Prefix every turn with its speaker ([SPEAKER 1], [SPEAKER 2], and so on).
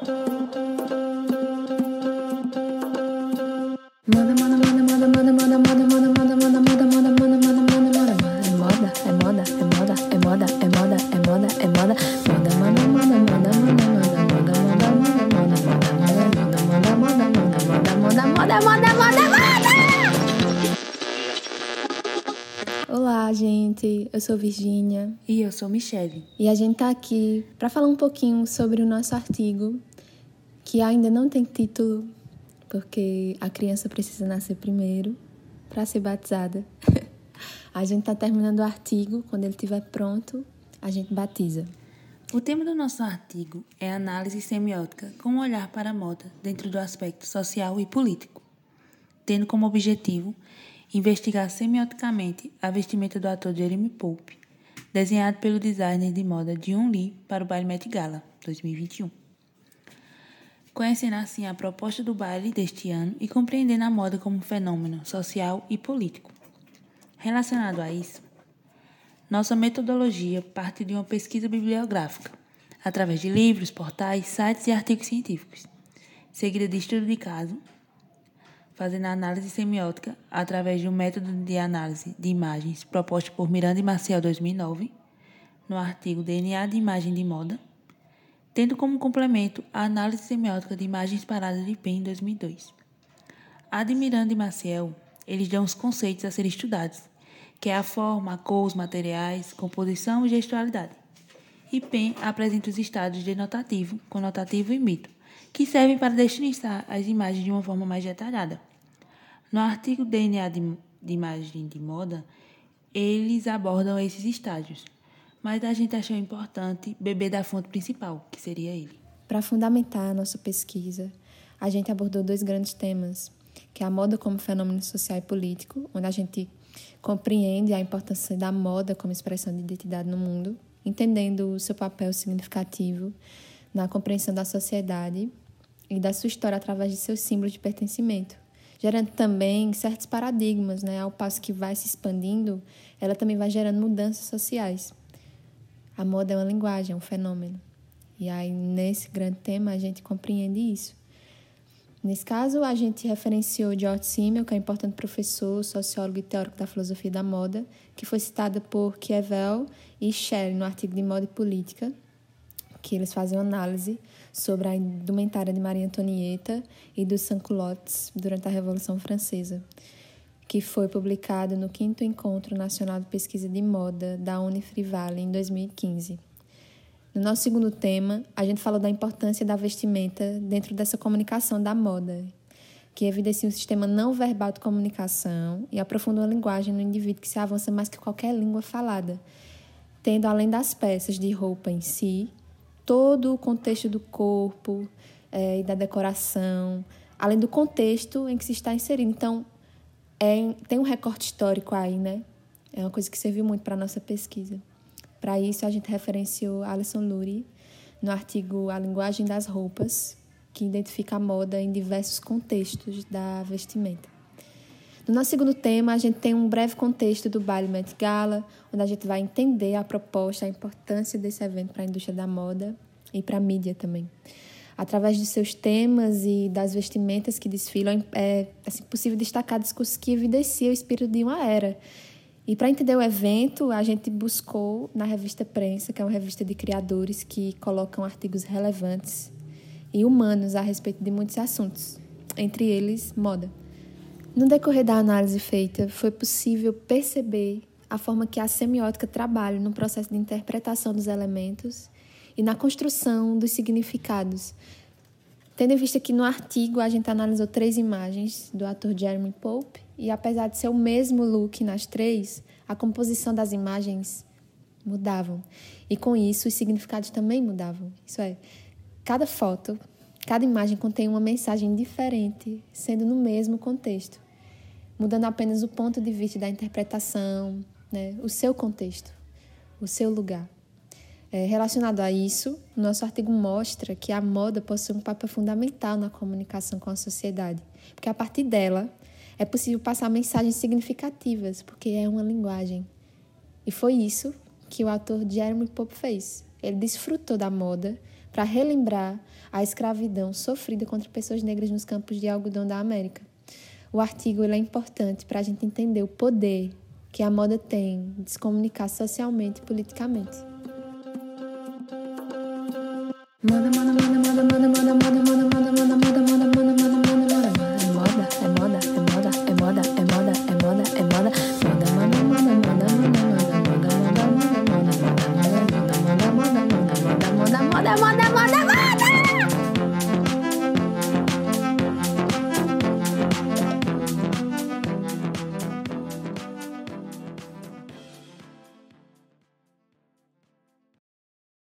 [SPEAKER 1] Moda, moda, moda, moda, moda, moda, moda, moda, moda, moda, moda, moda, moda, moda, moda, é moda, é moda, é moda, é moda, é moda, é moda, moda, moda, moda, moda, moda, moda, moda, moda, moda, moda, moda, moda, moda, moda. Olá, gente. Eu sou Virgínia
[SPEAKER 2] e eu sou Michelle
[SPEAKER 1] E a gente tá aqui para falar um pouquinho sobre o nosso artigo que ainda não tem título, porque a criança precisa nascer primeiro para ser batizada. a gente tá terminando o artigo, quando ele estiver pronto, a gente batiza.
[SPEAKER 2] O tema do nosso artigo é análise semiótica com um olhar para a moda dentro do aspecto social e político, tendo como objetivo investigar semioticamente a vestimenta do ator Jeremy Pope, desenhado pelo designer de moda Dion Lee para o baile Met Gala 2021. Conhecendo assim a proposta do baile deste ano e compreendendo a moda como fenômeno social e político. Relacionado a isso, nossa metodologia parte de uma pesquisa bibliográfica, através de livros, portais, sites e artigos científicos, seguida de estudo de caso, fazendo a análise semiótica através de um método de análise de imagens proposto por Miranda e Maciel 2009, no artigo DNA de imagem de moda, tendo como complemento a análise semiótica de imagens paradas de pé em 2002. A de Miranda e Maciel, eles dão os conceitos a serem estudados que é a forma, a cor, os materiais, composição e gestualidade. E PEN apresenta os estados denotativo, conotativo e mito, que servem para destinizar as imagens de uma forma mais detalhada. No artigo DNA de, de imagem de moda, eles abordam esses estágios, mas a gente achou importante beber da fonte principal, que seria ele.
[SPEAKER 1] Para fundamentar a nossa pesquisa, a gente abordou dois grandes temas, que é a moda como fenômeno social e político, onde a gente compreende a importância da moda como expressão de identidade no mundo, entendendo o seu papel significativo na compreensão da sociedade e da sua história através de seus símbolos de pertencimento, gerando também certos paradigmas, né? Ao passo que vai se expandindo, ela também vai gerando mudanças sociais. A moda é uma linguagem, é um fenômeno. E aí, nesse grande tema, a gente compreende isso. Nesse caso, a gente referenciou George Simmel, que é um importante professor, sociólogo e teórico da filosofia da moda, que foi citada por Kievel e Shelley no artigo de Moda e Política, que eles fazem uma análise sobre a indumentária de Maria Antonieta e dos sans-culottes durante a Revolução Francesa, que foi publicado no 5 Encontro Nacional de Pesquisa de Moda da Unifrivale em 2015. No nosso segundo tema, a gente falou da importância da vestimenta dentro dessa comunicação da moda, que evidencia um sistema não verbal de comunicação e aprofunda a linguagem no indivíduo que se avança mais que qualquer língua falada, tendo além das peças de roupa em si, todo o contexto do corpo é, e da decoração, além do contexto em que se está inserido. Então, é, tem um recorte histórico aí, né? É uma coisa que serviu muito para a nossa pesquisa. Para isso, a gente referenciou Alison Lurie no artigo A Linguagem das Roupas, que identifica a moda em diversos contextos da vestimenta. No nosso segundo tema, a gente tem um breve contexto do baile Met Gala, onde a gente vai entender a proposta, a importância desse evento para a indústria da moda e para a mídia também. Através de seus temas e das vestimentas que desfilam, é assim, possível destacar discursos que evidenciam o espírito de uma era e para entender o evento, a gente buscou na revista Prensa, que é uma revista de criadores que colocam artigos relevantes e humanos a respeito de muitos assuntos, entre eles moda. No decorrer da análise feita, foi possível perceber a forma que a semiótica trabalha no processo de interpretação dos elementos e na construção dos significados. Tendo em vista que no artigo a gente analisou três imagens do ator Jeremy Pope, e apesar de ser o mesmo look nas três, a composição das imagens mudavam. E com isso, os significados também mudavam. Isso é, cada foto, cada imagem contém uma mensagem diferente, sendo no mesmo contexto, mudando apenas o ponto de vista da interpretação, né? o seu contexto, o seu lugar. É, relacionado a isso, nosso artigo mostra que a moda possui um papel fundamental na comunicação com a sociedade, porque a partir dela é possível passar mensagens significativas, porque é uma linguagem. E foi isso que o autor Jeremy Pope fez. Ele desfrutou da moda para relembrar a escravidão sofrida contra pessoas negras nos campos de algodão da América. O artigo é importante para a gente entender o poder que a moda tem de se comunicar socialmente e politicamente. Mother, mother, mother, mother, mother, mother, mother.